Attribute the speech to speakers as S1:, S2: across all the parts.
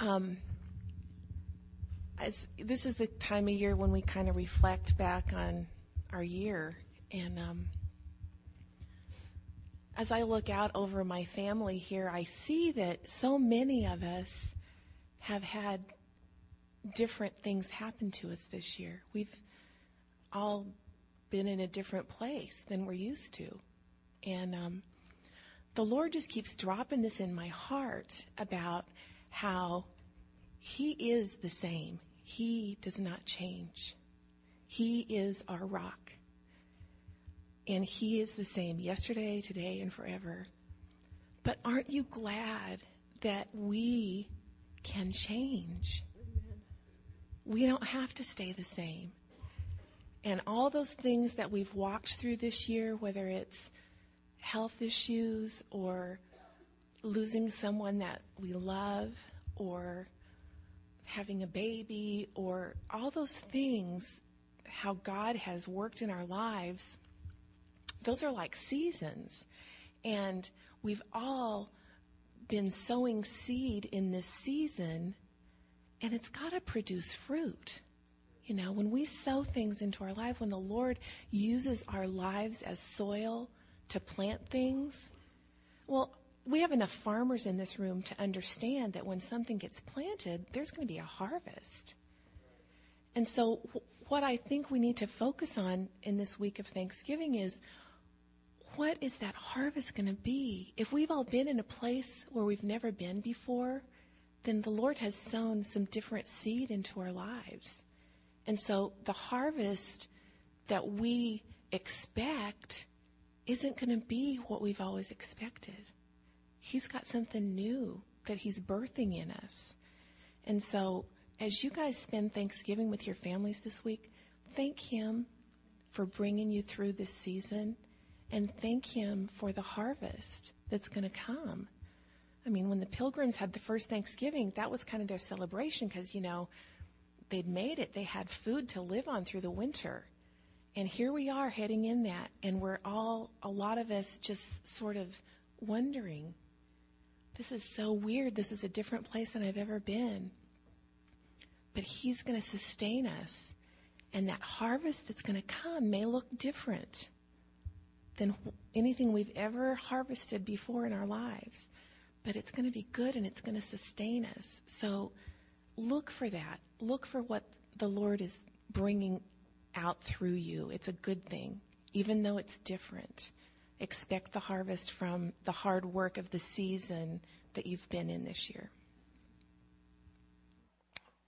S1: Um, as, this is the time of year when we kind of reflect back on our year. And um, as I look out over my family here, I see that so many of us have had different things happen to us this year. We've all been in a different place than we're used to. And um, the Lord just keeps dropping this in my heart about how He is the same. He does not change. He is our rock. And He is the same yesterday, today, and forever. But aren't you glad that we can change? We don't have to stay the same. And all those things that we've walked through this year, whether it's health issues or losing someone that we love or having a baby or all those things, how God has worked in our lives, those are like seasons. And we've all been sowing seed in this season, and it's got to produce fruit. You know, when we sow things into our life, when the Lord uses our lives as soil to plant things, well, we have enough farmers in this room to understand that when something gets planted, there's going to be a harvest. And so, what I think we need to focus on in this week of Thanksgiving is what is that harvest going to be? If we've all been in a place where we've never been before, then the Lord has sown some different seed into our lives. And so the harvest that we expect isn't going to be what we've always expected. He's got something new that He's birthing in us. And so as you guys spend Thanksgiving with your families this week, thank Him for bringing you through this season and thank Him for the harvest that's going to come. I mean, when the pilgrims had the first Thanksgiving, that was kind of their celebration because, you know, they'd made it. They had food to live on through the winter. And here we are heading in that, and we're all, a lot of us just sort of wondering, this is so weird. This is a different place than I've ever been. But He's going to sustain us. And that harvest that's going to come may look different than anything we've ever harvested before in our lives. But it's going to be good and it's going to sustain us. So look for that. Look for what the Lord is bringing out through you. It's a good thing, even though it's different. Expect the harvest from the hard work of the season that you've been in this year.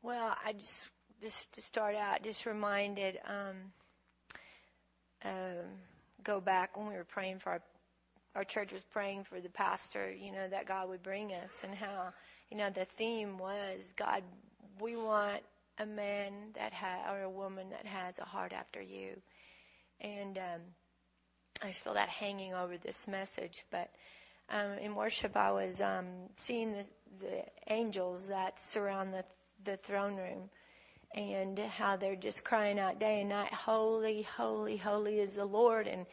S2: Well, I just just to start out, just reminded. Um, um, go back when we were praying for our our church was praying for the pastor, you know, that God would bring us and how, you know, the theme was God, we want a man that has, or a woman that has a heart after you. And um, I just feel that hanging over this message. But um, in worship, I was um, seeing the, the angels that surround the, the throne room and how they're just crying out day and night, holy, holy, holy is the Lord. And,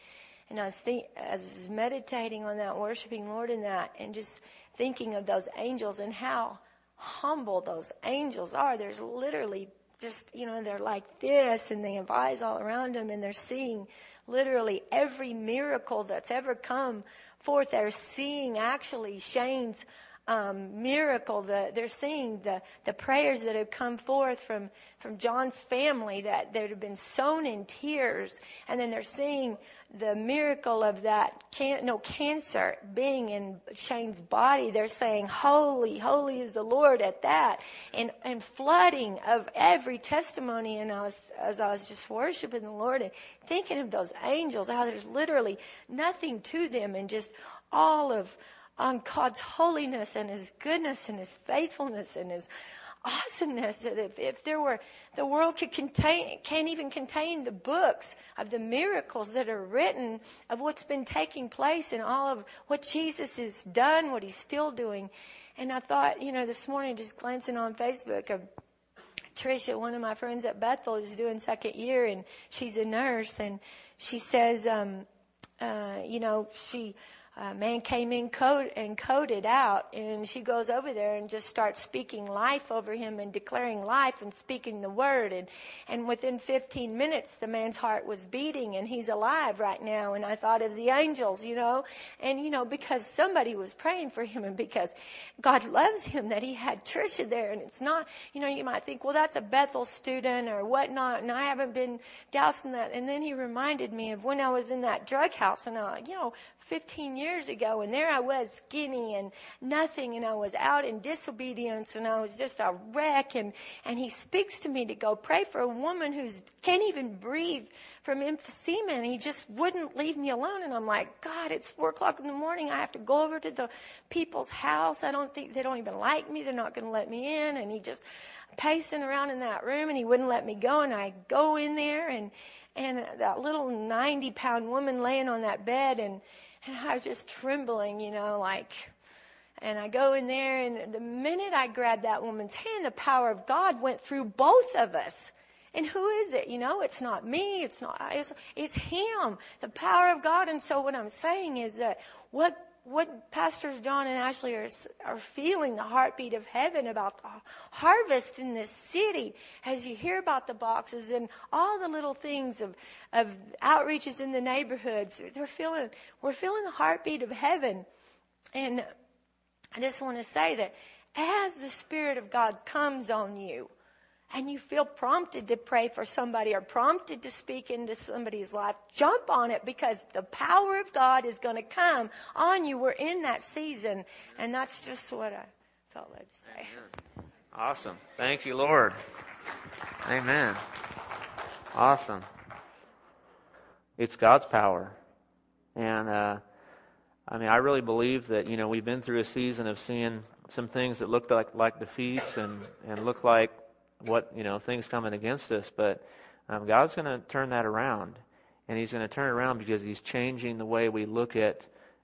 S2: and I was think, I was meditating on that, worshiping Lord in that, and just thinking of those angels and how humble those angels are. There's literally just, you know, they're like this and they have eyes all around them and they're seeing literally every miracle that's ever come forth. They're seeing actually Shane's um, miracle. The, they're seeing the, the prayers that have come forth from, from John's family that, that have been sown in tears. And then they're seeing the miracle of that can, no cancer being in Shane's body. They're saying, holy, holy is the Lord at that. And, and flooding of every testimony. And I was, as I was just worshiping the Lord and thinking of those angels, how there's literally nothing to them and just all of, on God's holiness and His goodness and His faithfulness and His awesomeness that if, if there were, the world could contain, can't even contain the books of the miracles that are written of what's been taking place and all of what Jesus has done, what He's still doing. And I thought, you know, this morning just glancing on Facebook of Tricia, one of my friends at Bethel is doing second year and she's a nurse and she says, um, uh, you know, she, a man came in code and coded out and she goes over there and just starts speaking life over him and declaring life and speaking the word. And and within 15 minutes the man's heart was beating and he's alive right now. And I thought of the angels you know and you know because somebody was praying for him and because God loves him that he had Trisha there. And it's not you know you might think well that's a Bethel student or whatnot. And I haven't been dousing that. And then he reminded me of when I was in that drug house and I you know 15 years ago and there I was skinny and nothing and I was out in disobedience and I was just a wreck and, and he speaks to me to go pray for a woman who's can't even breathe from emphysema and he just wouldn't leave me alone and I'm like, God, it's four o'clock in the morning. I have to go over to the people's house. I don't think they don't even like me. They're not going to let me in and he just pacing around in that room and he wouldn't let me go and I go in there and and that little 90 pound woman laying on that bed and and I was just trembling, you know, like, and I go in there, and the minute I grabbed that woman's hand, the power of God went through both of us. And who is it? You know, it's not me. It's not, it's, it's Him, the power of God. And so what I'm saying is that what what Pastors John and Ashley are, are feeling the heartbeat of heaven about the harvest in this city as you hear about the boxes and all the little things of, of outreaches in the neighborhoods. They're feeling, we're feeling the heartbeat of heaven. And I just want to say that as the Spirit of God comes on you, and you feel prompted to pray for somebody or prompted to speak into somebody's life, jump on it because the power of God is going to come on you. We're in that season, and that's just what I felt led to say.
S3: Awesome. Thank you, Lord. Amen. Awesome. It's God's power. And, uh, I mean, I really believe that, you know, we've been through a season of seeing some things that looked like, like defeats and, and look like what you know things coming against us, but um, God's going to turn that around, and He's going to turn it around because He's changing the way we look at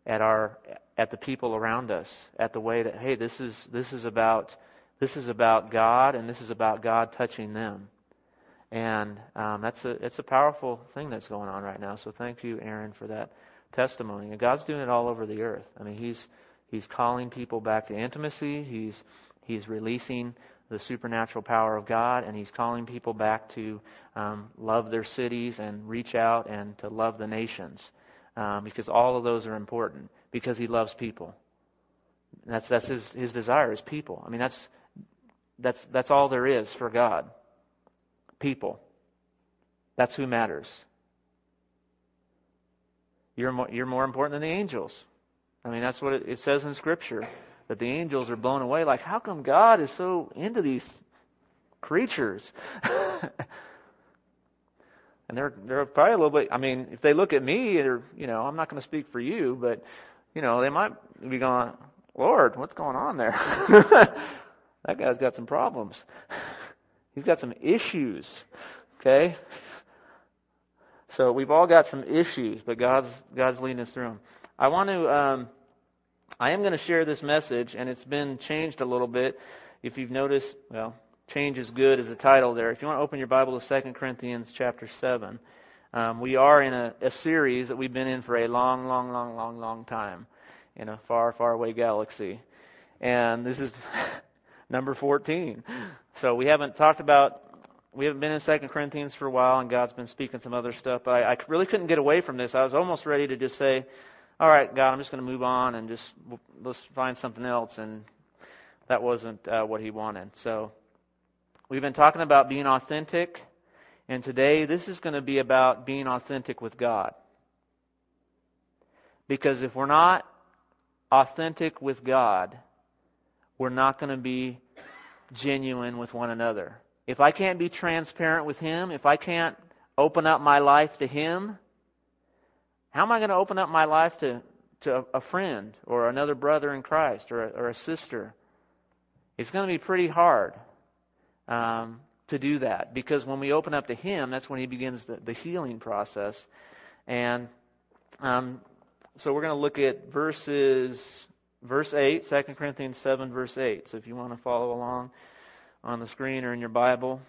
S3: at our at the people around us, at the way that hey, this is this is about this is about God, and this is about God touching them, and um, that's a it's a powerful thing that's going on right now. So thank you, Aaron, for that testimony. And God's doing it all over the earth. I mean, He's He's calling people back to intimacy. He's He's releasing the supernatural power of God, and He's calling people back to um, love their cities and reach out and to love the nations, um, because all of those are important. Because He loves people. That's that's His His desire is people. I mean that's that's that's all there is for God. People. That's who matters. You're more, you're more important than the angels. I mean that's what it, it says in Scripture that the angels are blown away. Like, how come God is so into these creatures? and they're they're probably a little bit. I mean, if they look at me, or you know, I'm not going to speak for you, but you know, they might be going, Lord, what's going on there? that guy's got some problems. He's got some issues. Okay. So we've all got some issues, but God's God's leading us through them. I want to. Um, I am going to share this message, and it's been changed a little bit. If you've noticed, well, change is good is the title there. If you want to open your Bible to 2 Corinthians chapter 7, um, we are in a, a series that we've been in for a long, long, long, long, long time in a far, far away galaxy. And this is number 14. So we haven't talked about we haven't been in Second Corinthians for a while, and God's been speaking some other stuff. But I, I really couldn't get away from this. I was almost ready to just say, all right, God, I'm just going to move on and just let's find something else. And that wasn't uh, what he wanted. So we've been talking about being authentic. And today, this is going to be about being authentic with God. Because if we're not authentic with God, we're not going to be genuine with one another. If I can't be transparent with Him, if I can't open up my life to Him, how am I going to open up my life to, to a friend or another brother in Christ or a, or a sister? It's going to be pretty hard um, to do that because when we open up to Him, that's when He begins the, the healing process. And um, so we're going to look at verses, verse 8, 2 Corinthians 7, verse 8. So if you want to follow along on the screen or in your Bible.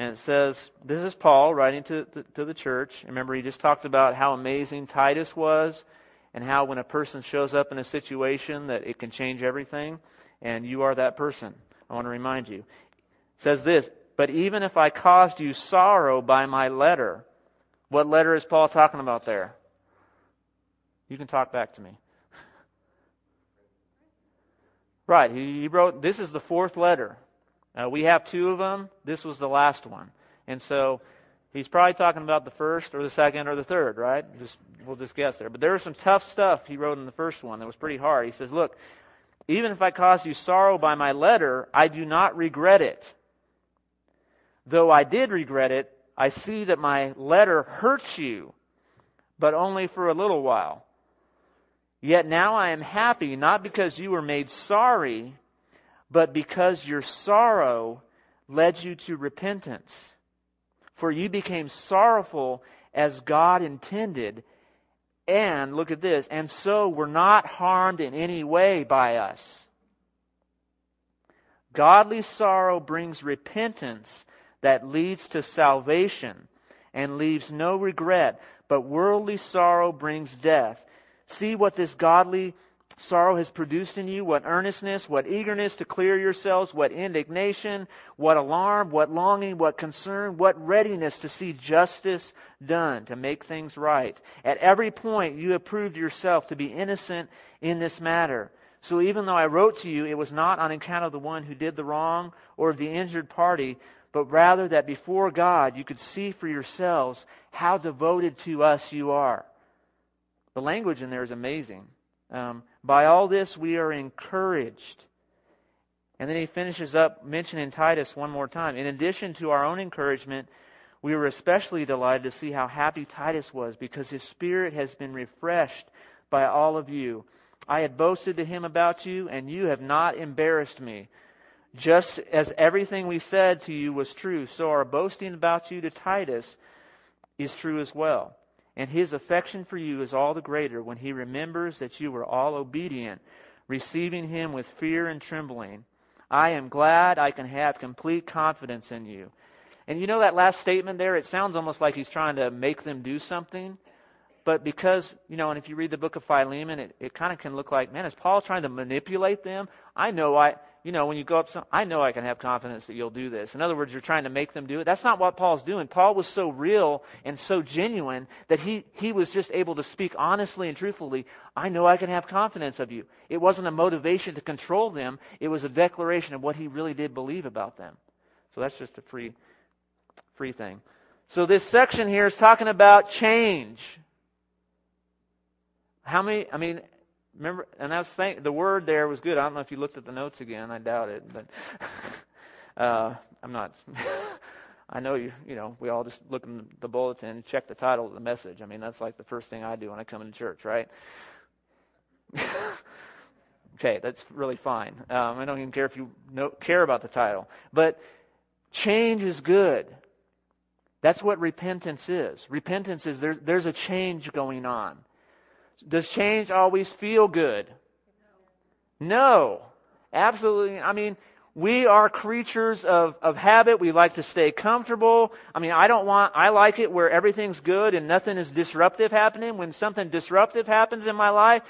S3: And it says, this is Paul writing to, to, to, the church. Remember, he just talked about how amazing Titus was and how when a person shows up in a situation that it can change everything, and you are that person. I want to remind you. It says this, but even if I caused you sorrow by my letter, what letter is Paul talking about there? You can talk back to me. Right, he wrote, this is the fourth letter. Uh, we have two of them. This was the last one. And so he's probably talking about the first or the second or the third, right? Just we'll just guess there. But there was some tough stuff he wrote in the first one that was pretty hard. He says, "Look, even if I caused you sorrow by my letter, I do not regret it. Though I did regret it, I see that my letter hurts you, but only for a little while. Yet now I am happy, not because you were made sorry, but because your sorrow led you to repentance. For you became sorrowful as God intended. And, look at this, and so were not harmed in any way by us. Godly sorrow brings repentance that leads to salvation and leaves no regret, but worldly sorrow brings death. See what this godly sorrow has produced in you, what earnestness, what eagerness to clear yourselves, what indignation, what alarm, what longing, what concern, what readiness to see justice done, to make things right. At every point, you have proved yourself to be innocent in this matter. So even though I wrote to you, it was not on account of the one who did the wrong or of the injured party, but rather that before God you could see for yourselves how devoted to us you are. The language in there is amazing. Um, by all this we are encouraged. And then he finishes up mentioning Titus one more time. In addition to our own encouragement, we were especially delighted to see how happy Titus was because his spirit has been refreshed by all of you. I had boasted to him about you, and you have not embarrassed me. Just as everything we said to you was true, so our boasting about you to Titus is true as well. And his affection for you is all the greater when he remembers that you were all obedient, receiving him with fear and trembling. I am glad I can have complete confidence in you. And you know that last statement there? It sounds almost like he's trying to make them do something. But because, you know, and if you read the book of Philemon, it, it kind of can look like, man, is Paul trying to manipulate them? I know I, you know, when you go up, some, I know I can have confidence that you'll do this. In other words, you're trying to make them do it. That's not what Paul's doing. Paul was so real and so genuine that he, he was just able to speak honestly and truthfully. I know I can have confidence of you. It wasn't a motivation to control them. It was a declaration of what he really did believe about them. So that's just a free, free thing. So this section here is talking about change. How many, I mean, Remember, and I was saying the word there was good. I don't know if you looked at the notes again. I doubt it, but uh, I'm not. I know you. You know, we all just look in the bulletin and check the title of the message. I mean, that's like the first thing I do when I come into church, right? okay, that's really fine. Um, I don't even care if you know, care about the title, but change is good. That's what repentance is. Repentance is there, there's a change going on. Does change always feel good? No. Absolutely. I mean, we are creatures of, of habit. We like to stay comfortable. I mean, I don't want, I like it where everything's good and nothing is disruptive happening. When something disruptive happens in my life,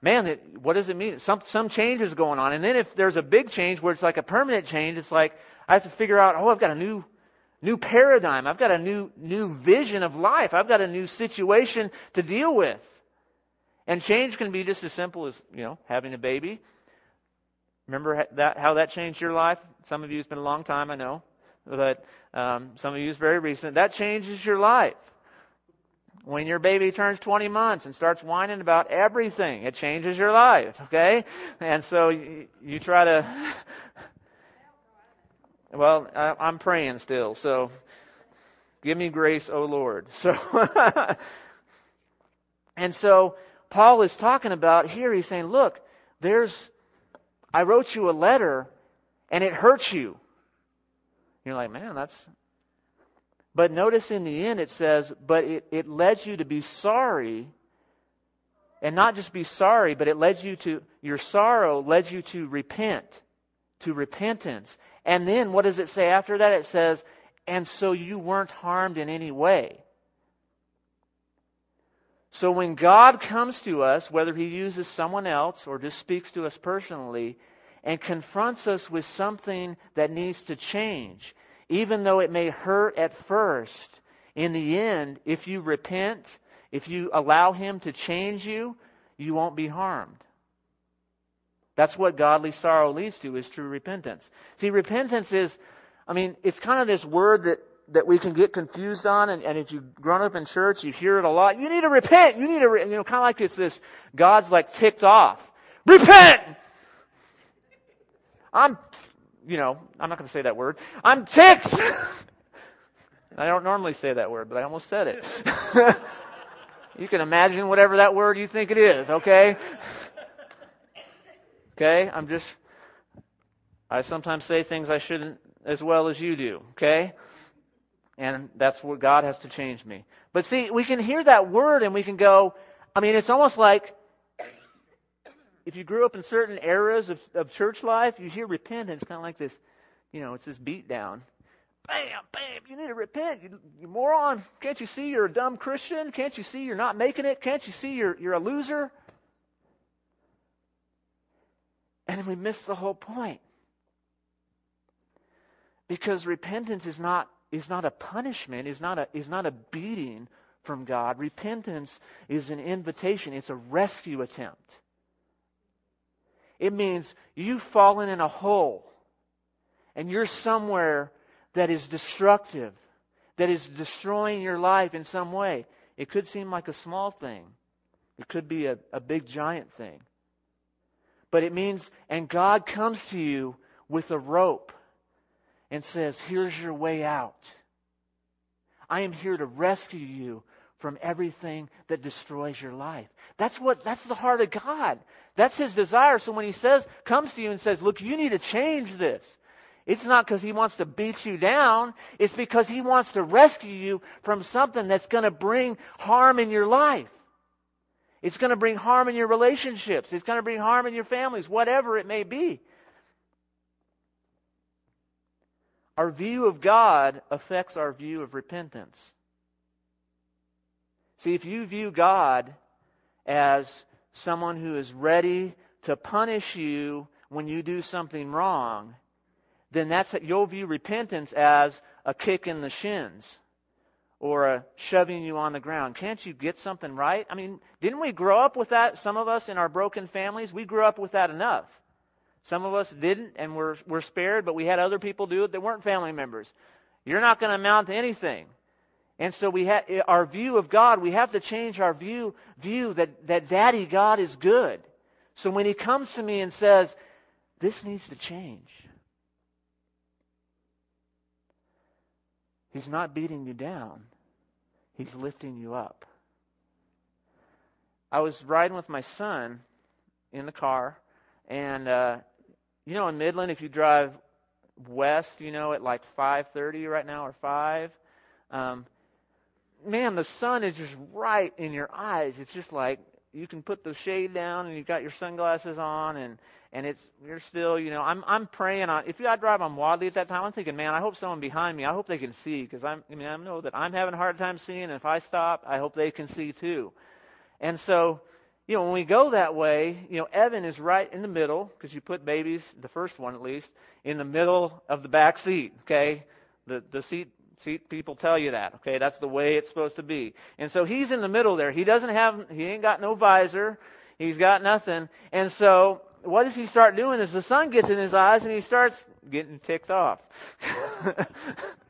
S3: man, it, what does it mean? Some, some change is going on. And then if there's a big change where it's like a permanent change, it's like, I have to figure out, oh, I've got a new, new paradigm. I've got a new, new vision of life. I've got a new situation to deal with. And change can be just as simple as, you know, having a baby. Remember that, how that changed your life? Some of you, it's been a long time, I know. But um, some of you, it's very recent. That changes your life. When your baby turns 20 months and starts whining about everything, it changes your life, okay? And so you, you try to. Well, I, I'm praying still, so give me grace, O Lord. So, and so Paul is talking about here, he's saying, look, there's, I wrote you a letter and it hurts you. You're like, man, that's. But notice in the end it says, but it, it led you to be sorry. And not just be sorry, but it led you to, your sorrow led you to repent, to repentance. And then what does it say after that? It says, and so you weren't harmed in any way. So when God comes to us, whether He uses someone else or just speaks to us personally, and confronts us with something that needs to change, even though it may hurt at first, in the end, if you repent, if you allow Him to change you, you won't be harmed. That's what godly sorrow leads to, is true repentance. See, repentance is, I mean, it's kind of this word that that we can get confused on, and, and if you've grown up in church, you hear it a lot. You need to repent. You need to, re-, you know, kind of like it's this, God's like ticked off. Repent! I'm, you know, I'm not going to say that word. I'm ticked! I don't normally say that word, but I almost said it. you can imagine whatever that word you think it is, okay? Okay? I'm just, I sometimes say things I shouldn't as well as you do, okay? And that's where God has to change me. But see, we can hear that word and we can go, I mean, it's almost like if you grew up in certain eras of, of church life, you hear repentance kind of like this, you know, it's this beat down. Bam, bam, you need to repent. You, you moron. Can't you see you're a dumb Christian? Can't you see you're not making it? Can't you see you're, you're a loser? And we miss the whole point. Because repentance is not is not a punishment, is not a, is not a beating from God. Repentance is an invitation, it's a rescue attempt. It means you've fallen in a hole and you're somewhere that is destructive, that is destroying your life in some way. It could seem like a small thing, it could be a, a big giant thing. But it means, and God comes to you with a rope and says, Here's your way out. I am here to rescue you from everything that destroys your life. That's what that's the heart of God. That's his desire. So when he says comes to you and says, "Look, you need to change this." It's not because he wants to beat you down. It's because he wants to rescue you from something that's going to bring harm in your life. It's going to bring harm in your relationships. It's going to bring harm in your families, whatever it may be. Our view of God affects our view of repentance. See, if you view God as someone who is ready to punish you when you do something wrong, then that's you'll view repentance as a kick in the shins or a shoving you on the ground. Can't you get something right? I mean, didn't we grow up with that? Some of us in our broken families, we grew up with that enough. Some of us didn't and were, were spared, but we had other people do it that weren't family members. You're not going to amount to anything. And so we have our view of God, we have to change our view, view that, that Daddy God is good. So when He comes to me and says, this needs to change, He's not beating you down. He's lifting you up. I was riding with my son in the car, and uh, you know, in Midland, if you drive west, you know, at like 5:30 right now or 5, um, man, the sun is just right in your eyes. It's just like you can put the shade down and you've got your sunglasses on and and it's you're still you know I'm I'm praying on if I drive on Wadley at that time I'm thinking man I hope someone behind me I hope they can see because I'm I mean I know that I'm having a hard time seeing and if I stop I hope they can see too and so you know, when we go that way, you know, Evan is right in the middle, because you put babies, the first one at least, in the middle of the back seat, okay? The, the seat, seat people tell you that, okay? That's the way it's supposed to be. And so he's in the middle there. He doesn't have, he ain't got no visor. He's got nothing. And so, what does he start doing is the sun gets in his eyes and he starts getting ticked off.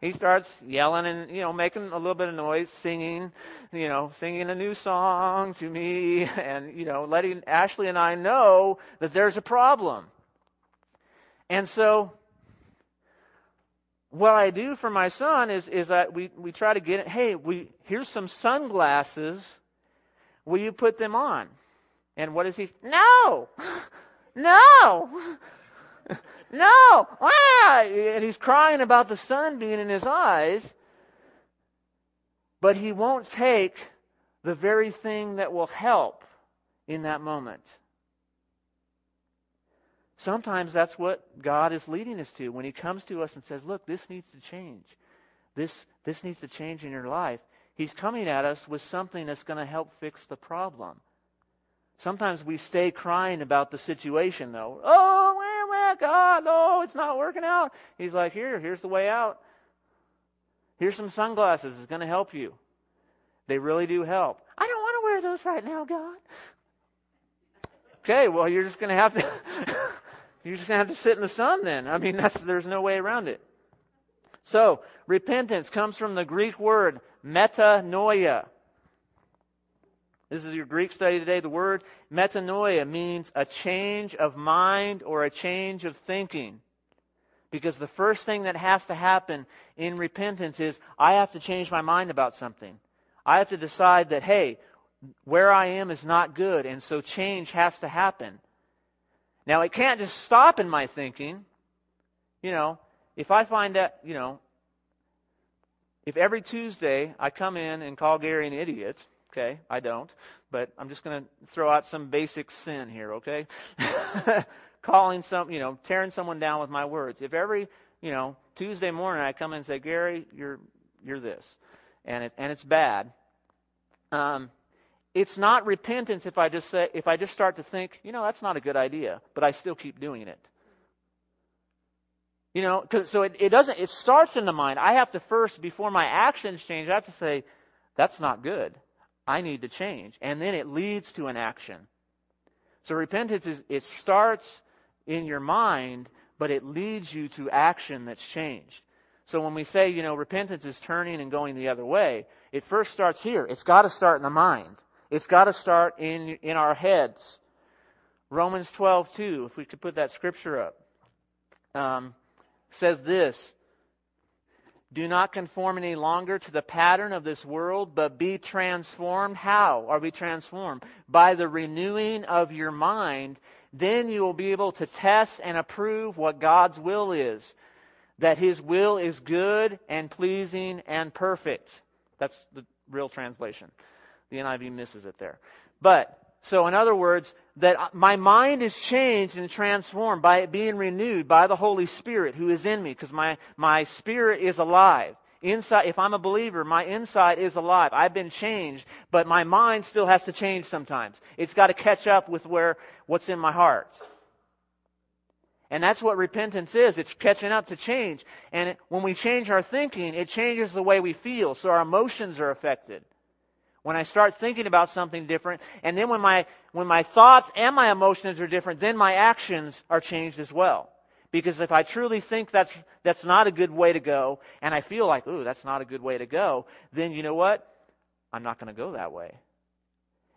S3: he starts yelling and you know making a little bit of noise singing you know singing a new song to me. And you know letting ashley and i know that there's a problem. And so what i do for my son is is that we we try to get it hey we here's some sunglasses. Will you put them on? And what does he no! No no! Ah! And he's crying about the sun being in his eyes, but he won't take the very thing that will help in that moment. Sometimes that's what God is leading us to when He comes to us and says, Look, this needs to change. This, this needs to change in your life. He's coming at us with something that's going to help fix the problem. Sometimes we stay crying about the situation, though. Oh, God, no, it's not working out. He's like, here, here's the way out. Here's some sunglasses. It's going to help you. They really do help. I don't want to wear those right now, God. Okay, well, you're just going to have to. you're just going to have to sit in the sun then. I mean, that's there's no way around it. So, repentance comes from the Greek word metanoia. This is your Greek study today. The word metanoia means a change of mind or a change of thinking. Because the first thing that has to happen in repentance is I have to change my mind about something. I have to decide that, hey, where I am is not good, and so change has to happen. Now, it can't just stop in my thinking. You know, if I find that, you know, if every Tuesday I come in and call Gary an idiot, okay, I don't, but I'm just going to throw out some basic sin here, okay? Calling some, you know, tearing someone down with my words. If every, you know, Tuesday morning I come in and say, Gary, you're, you're this, and it, and it's bad. Um, it's not repentance if I just say, if I just start to think, you know, that's not a good idea, but I still keep doing it. You know, cause, so it, it doesn't, it starts in the mind. I have to first, before my actions change, I have to say, that's not good. I need to change. And then it leads to an action. So repentance is, it starts in your mind, but it leads you to action that's changed. So when we say, you know, repentance is turning and going the other way, it first starts here. It's got to start in the mind. It's got to start in, in our heads. Romans 12, 2, if we could put that scripture up. Um, says this Do not conform any longer to the pattern of this world, but be transformed. How are we transformed? By the renewing of your mind. Then you will be able to test and approve what God's will is. That His will is good and pleasing and perfect. That's the real translation. The NIV misses it there. But so, in other words, that my mind is changed and transformed by it being renewed by the Holy Spirit who is in me, because my, my spirit is alive. Inside, if I'm a believer, my inside is alive. I've been changed, but my mind still has to change sometimes. It's got to catch up with where, what's in my heart. And that's what repentance is. It's catching up to change. And it, when we change our thinking, it changes the way we feel. So our emotions are affected when I start thinking about something different, and then when my, when my thoughts and my emotions are different, then my actions are changed as well. Because if I truly think that's, that's not a good way to go, and I feel like, ooh, that's not a good way to go, then you know what? I'm not going to go that way.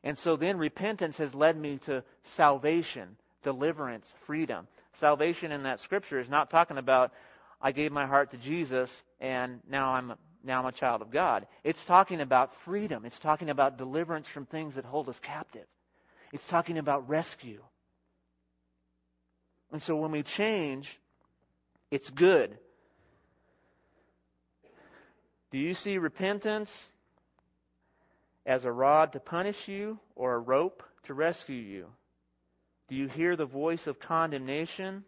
S3: And so then repentance has led me to salvation, deliverance, freedom. Salvation in that scripture is not talking about, I gave my heart to Jesus and now I'm now I'm a child of God. It's talking about freedom. It's talking about deliverance from things that hold us captive. It's talking about rescue. And so when we change, it's good. Do you see repentance as a rod to punish you or a rope to rescue you? Do you hear the voice of condemnation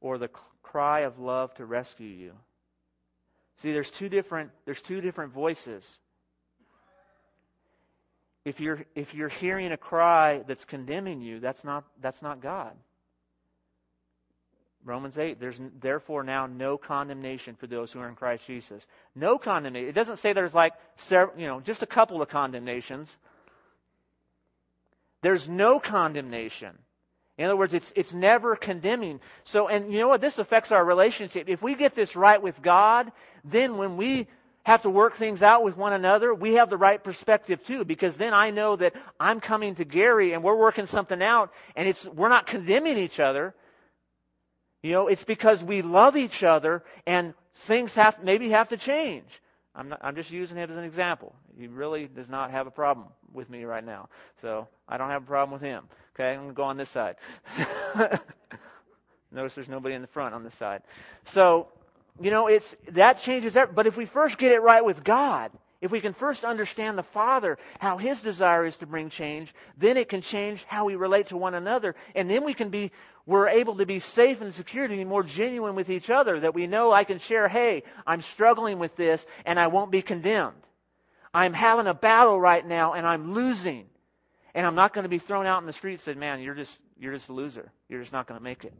S3: or the cry of love to rescue you? See, there's two different, there's two different voices. If you're, if you're hearing a cry that's condemning you, that's not, that's not God. Romans 8, there's therefore now no condemnation for those who are in Christ Jesus. No condemnation. It doesn't say there's like, several, you know, just a couple of condemnations. There's no condemnation. In other words, it's, it's never condemning. So, and you know what? This affects our relationship. If we get this right with God, then when we have to work things out with one another, we have the right perspective too, because then I know that I'm coming to Gary and we're working something out and it's, we're not condemning each other. You know, it's because we love each other and things have, maybe have to change. I'm, not, I'm just using him as an example. He really does not have a problem with me right now. So I don't have a problem with him. Okay, I'm going to go on this side. Notice there's nobody in the front on this side. So you know, it's, that changes everything. But if we first get it right with God, if we can first understand the Father, how His desire is to bring change, then it can change how we relate to one another. And then we can be, we're able to be safe and secure to be more genuine with each other. That we know I can share, hey, I'm struggling with this and I won't be condemned. I'm having a battle right now and I'm losing. And I'm not going to be thrown out in the street and said, man, you're just, you're just a loser. You're just not going to make it.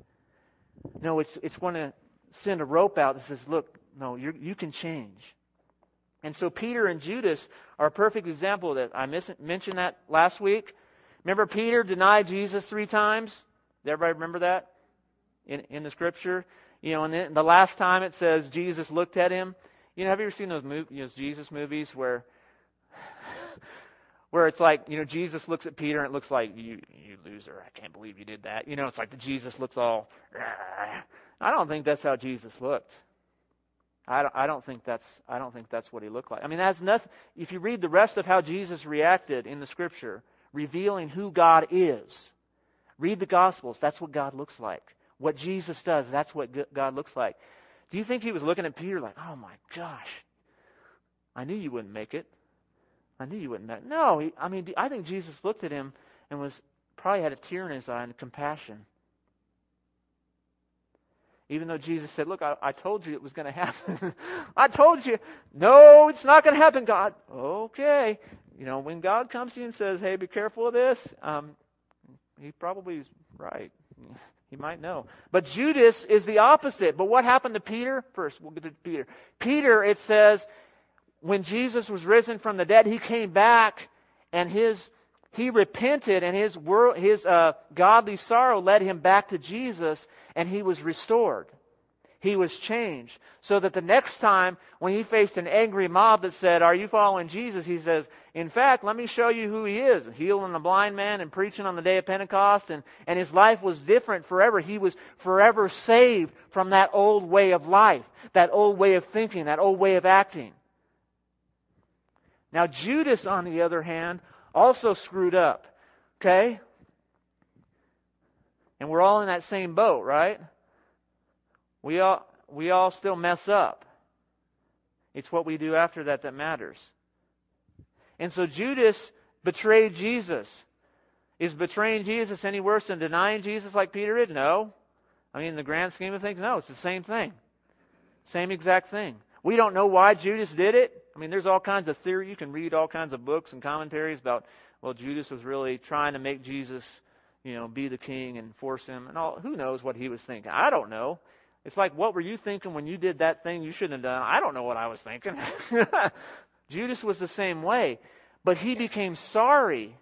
S3: No, it's, it's going to send a rope out that says, look, no, you you can change. And so Peter and Judas are a perfect example that. I miss, mentioned that last week. Remember Peter denied Jesus three times? Does everybody remember that in, in the scripture? You know, and then the last time it says Jesus looked at him. You know, have you ever seen those, mov- you know, Jesus movies where where it's like, you know, Jesus looks at Peter and it looks like, you, you loser, I can't believe you did that. You know, it's like the Jesus looks all, I don't think that's how Jesus looked. I don't, I don't think that's, I don't think that's what he looked like. I mean, that's nothing, if you read the rest of how Jesus reacted in the scripture, revealing who God is, read the Gospels, that's what God looks like. What Jesus does, that's what God looks like. Do you think he was looking at Peter like, oh my gosh, I knew you wouldn't make it? I knew you wouldn't. Know. No, he, I mean, I think Jesus looked at him and was probably had a tear in his eye and compassion. Even though Jesus said, Look, I, I told you it was going to happen. I told you. No, it's not going to happen, God. Okay. You know, when God comes to you and says, Hey, be careful of this, um, he probably is right. He might know. But Judas is the opposite. But what happened to Peter? First, we'll get to Peter. Peter, it says, when Jesus was risen from the dead, he came back and his he repented and his world, his uh, godly sorrow led him back to Jesus and he was restored. He was changed. So that the next time when he faced an angry mob that said, Are you following Jesus? He says, In fact, let me show you who he is. Healing the blind man and preaching on the day of Pentecost. And, and his life was different forever. He was forever saved from that old way of life, that old way of thinking, that old way of acting. Now, Judas, on the other hand, also screwed up. Okay? And we're all in that same boat, right? We all, we all still mess up. It's what we do after that that matters. And so Judas betrayed Jesus. Is betraying Jesus any worse than denying Jesus like Peter did? No. I mean, in the grand scheme of things, no. It's the same thing. Same exact thing. We don't know why Judas did it. I mean, there's all kinds of theory. You can read all kinds of books and commentaries about, well, Judas was really trying to make Jesus, you know, be the king and force him. And all. Who knows what he was thinking? I don't know. It's like, what were you thinking when you did that thing you shouldn't have done? I don't know what I was thinking. Judas was the same way. But he became sorry.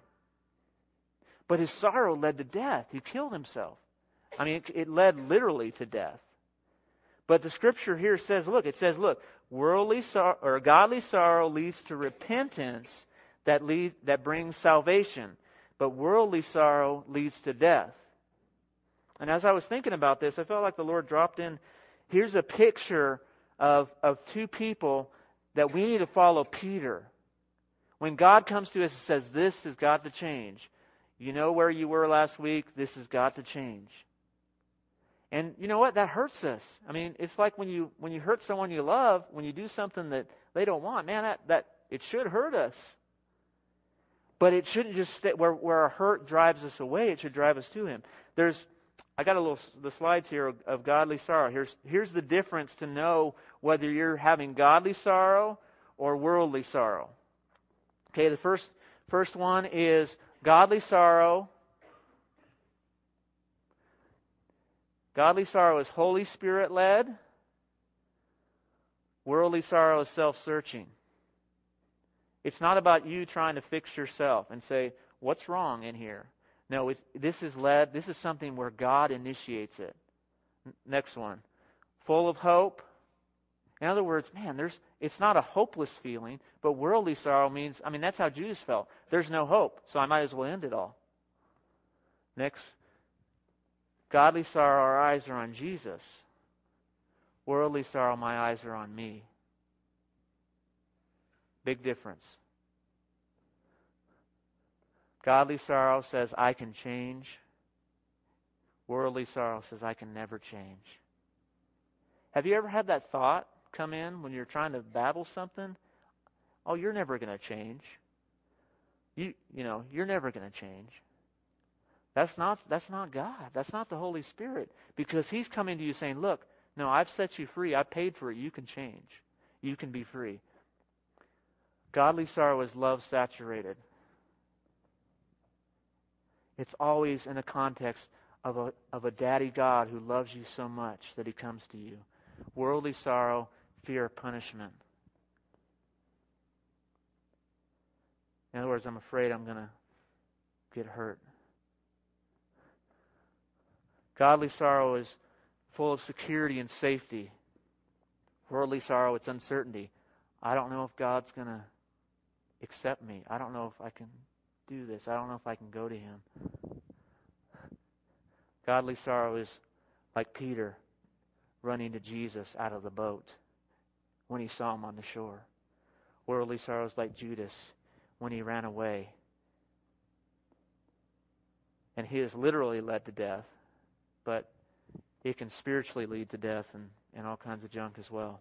S3: But his sorrow led to death. He killed himself. I mean, it, it led literally to death. But the scripture here says, look, it says, look, worldly sorrow or godly sorrow leads to repentance that lead, that brings salvation, but worldly sorrow leads to death. And as I was thinking about this, I felt like the Lord dropped in. Here's a picture of, of two people that we need to follow Peter. When God comes to us and says, This has got to change. You know where you were last week? This has got to change. And you know what? That hurts us. I mean, it's like when you when you hurt someone you love, when you do something that they don't want, man, that, that it should hurt us. But it shouldn't just stay where, where our hurt drives us away, it should drive us to him. There's I got a little the slides here of, of godly sorrow. Here's here's the difference to know whether you're having godly sorrow or worldly sorrow. Okay, the first first one is godly sorrow Godly sorrow is Holy Spirit led. Worldly sorrow is self searching. It's not about you trying to fix yourself and say, what's wrong in here? No, this is led, this is something where God initiates it. Next one. Full of hope. In other words, man, there's it's not a hopeless feeling, but worldly sorrow means I mean that's how Judas felt. There's no hope, so I might as well end it all. Next Godly sorrow, our eyes are on Jesus. Worldly sorrow, my eyes are on me. Big difference. Godly sorrow says, I can change. Worldly sorrow says, I can never change. Have you ever had that thought come in when you're trying to battle something? Oh, you're never going to change. You, you know, you're never going to change. That's not, that's not God. That's not the Holy Spirit. Because He's coming to you saying, Look, no, I've set you free. I paid for it. You can change. You can be free. Godly sorrow is love saturated. It's always in the context of a, of a daddy God who loves you so much that he comes to you. Worldly sorrow, fear of punishment. In other words, I'm afraid I'm going to get hurt. Godly sorrow is full of security and safety. Worldly sorrow, it's uncertainty. I don't know if God's going to accept me. I don't know if I can do this. I don't know if I can go to Him. Godly sorrow is like Peter running to Jesus out of the boat when he saw him on the shore. Worldly sorrow is like Judas when he ran away. And he is literally led to death, but it can spiritually lead to death and, and all kinds of junk as well.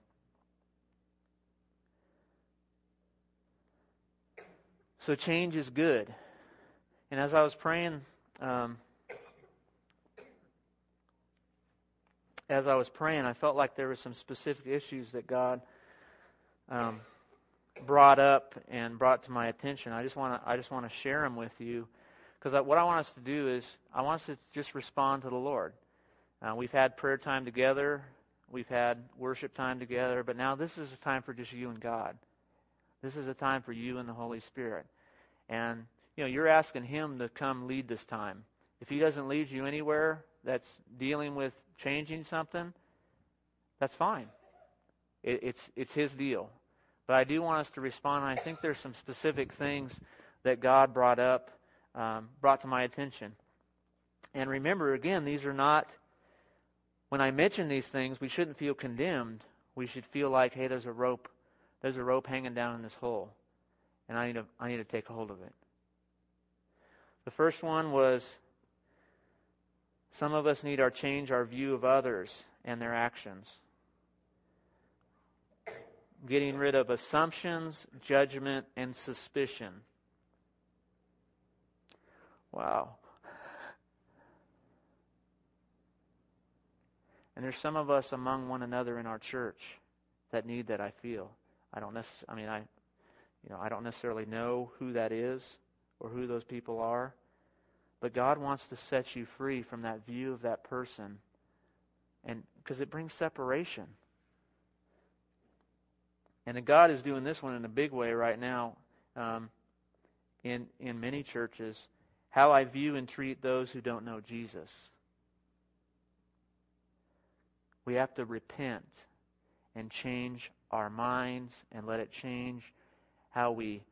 S3: So change is good. And as I was praying, um, as I was praying, I felt like there were some specific issues that God um, brought up and brought to my attention. I just want to I just want to share them with you because what I want us to do is I want us to just respond to the Lord. Uh, we've had prayer time together, we've had worship time together, but now this is a time for just you and God. This is a time for you and the Holy Spirit. And, you know, you're asking Him to come lead this time. If He doesn't lead you anywhere that's dealing with changing something, that's fine. It, it's, it's His deal. But I do want us to respond, I think there's some specific things that God brought up, um, brought to my attention. And remember, again, these are not, when I mention these things, we shouldn't feel condemned. We should feel like, hey, there's a rope there's a rope hanging down in this hole, and I need to, I need to take a hold of it. The first one was some of us need our change our view of others and their actions. Getting rid of assumptions, judgment, and suspicion. Wow. And there's some of us among one another in our church that need that, I feel. I don't necessarily, I mean, I, you know, I don't necessarily know who that is or who those people are, but God wants to set you free from that view of that person, and because it brings separation. And God is doing this one in a big way right now, um, in in many churches. How I view and treat those who don't know Jesus. We have to repent and change our minds and let it change how we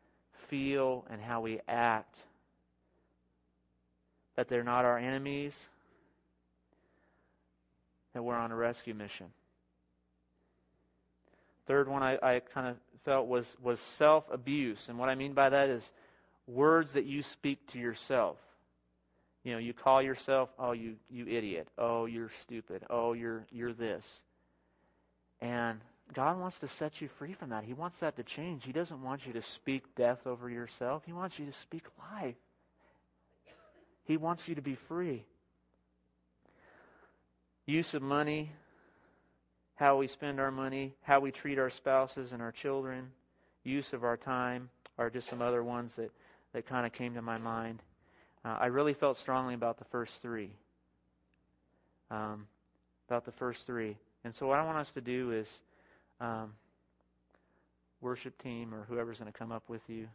S3: feel and how we act. That they're not our enemies, that we're on a rescue mission. Third one I, I kind of felt was, was self abuse. And what I mean by that is words that you speak to yourself. You know, you call yourself, oh, you, you idiot. Oh, you're stupid. Oh, you're, you're this. And God wants to set you free from that. He wants that to change. He doesn't want you to speak death over yourself. He wants you to speak life. He wants you to be free. Use of money, how we spend our money, how we treat our spouses and our children, use of our time are just some other ones that, that kind of came to my mind. Uh, I really felt strongly about the first three. Um, about the first three. And so, what I want us to do is um, worship team or whoever's going to come up with you.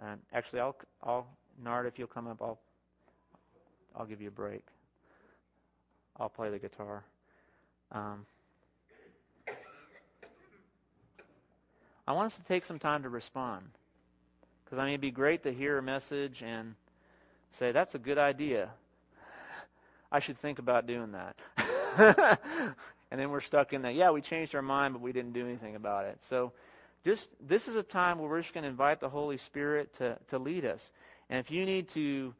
S3: And actually, I'll, I'll, Nard, if you'll come up, I'll, I'll give you a break. I'll play the guitar. Um, I want us to take some time to respond. Because I mean, it'd be great to hear a message and say, that's a good idea. I should think about doing that. and then we're stuck in that. Yeah, we changed our mind, but we didn't do anything about it. So, just this is a time where we're just going to invite the Holy Spirit to to lead us. And if you need to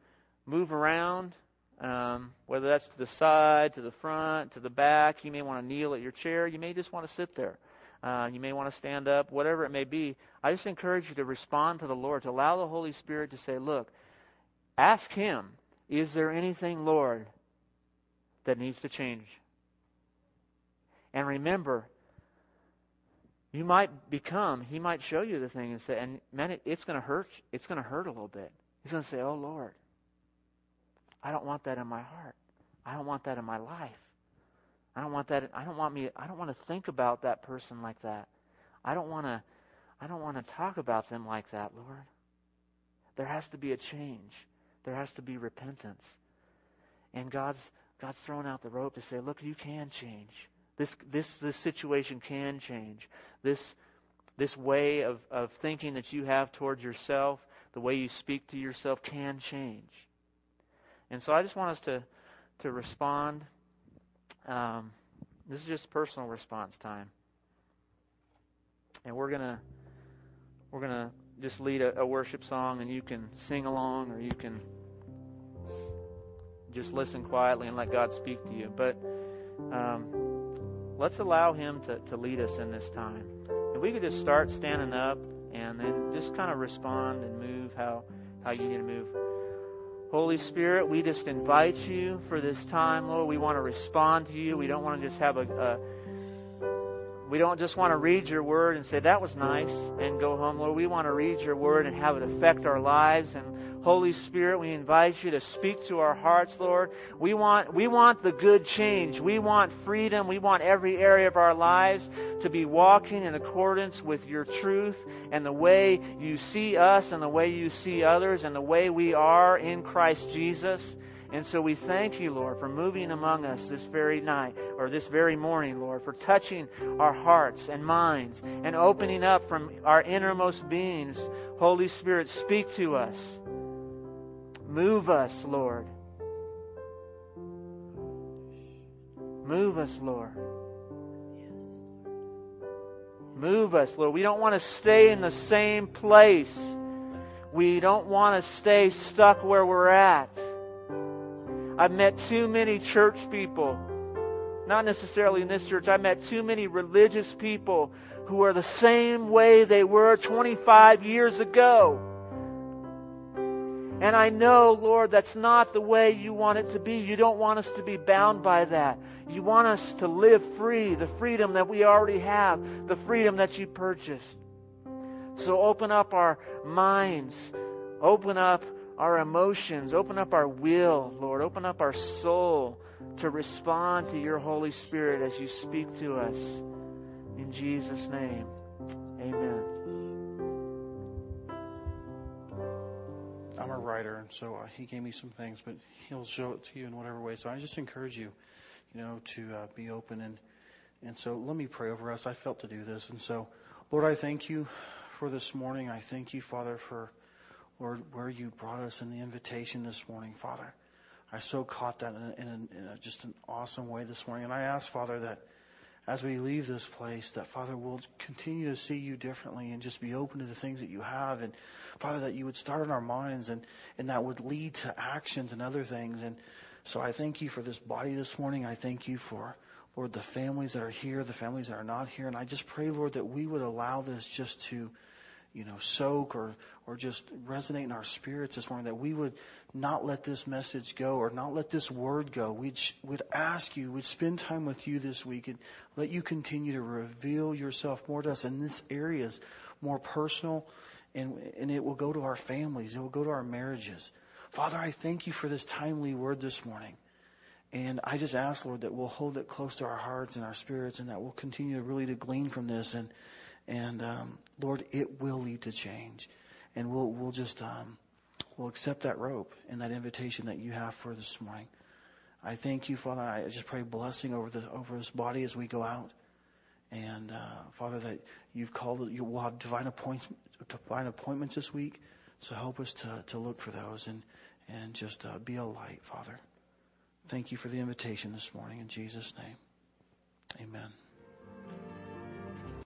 S3: move around, um, whether that's to the side, to the front, to the back, you may want to kneel at your chair. You may just want to sit there. Uh, you may want to stand up, whatever it may be. I just encourage you to respond to the Lord, to allow the Holy Spirit to say, Look, ask Him, is there anything, Lord, that needs to change? And remember, You might become, he might show you the thing and say, and man, it, it's going to hurt. It's going to hurt a little bit. He's going to say, Oh Lord, I don't want that in my heart. I don't want that in my life. I don't want that. I don't want me. I don't want to think about that person like that. I don't want to. I don't want to talk about them like that, Lord. There has to be a change. There has to be repentance. And God's God's thrown out the rope to say, look, you can change. This this this situation can change. This this way of, of thinking that you have towards yourself, the way you speak to yourself can change. And so I just want us to to respond. Um, this is just personal response time, and we're gonna we're gonna just lead a, a worship song, and you can sing along, or you can just listen quietly and let God speak to you. But um, let's allow Him to, to lead us in this time. If we could just start standing up and then just kind of respond and move how, how you need to move. Holy Spirit, we just invite you for this time, Lord. We want to respond to you. We don't want to just have a, a we don't just want to read your word and say that was nice and go home, Lord. We want to read your word and have it affect our lives and Holy Spirit, we invite you to speak to our hearts, Lord. We want, we want the good change. We want freedom. We want every area of our lives to be walking in accordance with your truth and the way you see us and the way you see others and the way we are in Christ Jesus. And so we thank you, Lord, for moving among us this very night or this very morning, Lord, for touching our hearts and minds and opening up from our innermost beings. Holy Spirit, speak to us. Move us, Lord. Move us, Lord. Move us, Lord. We don't want to stay in the same place. We don't want to stay stuck where we're at. I've met too many church people, not necessarily in this church, I met too many religious people who are the same way they were 25 years ago. And I know, Lord, that's not the way you want it to be. You don't want us to be bound by that. You want us to live free, the freedom that we already have, the freedom that you purchased. So open up our minds, open up our emotions, open up our will, Lord, open up our soul to respond to your Holy Spirit as you speak to us. In Jesus' name, amen.
S4: I'm a writer, and so uh, he gave me some things, but he'll show it to you in whatever way. So I just encourage you, you know, to uh, be open and and so let me pray over us. I felt to do this, and so Lord, I thank you for this morning. I thank you, Father, for Lord where you brought us in the invitation this morning, Father. I so caught that in, a, in, a, in a, just an awesome way this morning, and I ask, Father, that as we leave this place, that Father, we'll continue to see you differently and just be open to the things that you have. And Father, that you would start in our minds and, and that would lead to actions and other things. And so I thank you for this body this morning. I thank you for, Lord, the families that are here, the families that are not here. And I just pray, Lord, that we would allow this just to, you know, soak or, or just resonate in our spirits this morning, that we would not let this message go or not let this word go. We'd, would ask you, we'd spend time with you this week and let you continue to reveal yourself more to us in this areas, more personal, and, and it will go to our families. It will go to our marriages. Father, I thank you for this timely word this morning. And I just ask, Lord, that we'll hold it close to our hearts and our spirits and that we'll continue to really to glean from this and, and um, Lord, it will lead to change, and we'll we'll just um, we'll accept that rope and that invitation that you have for this morning. I thank you, Father. I just pray blessing over the over this body as we go out, and uh, Father, that you've called you will have divine appointments divine appointments this week. So help us to to look for those and and just uh, be a light, Father. Thank you for the invitation this morning in Jesus' name. Amen.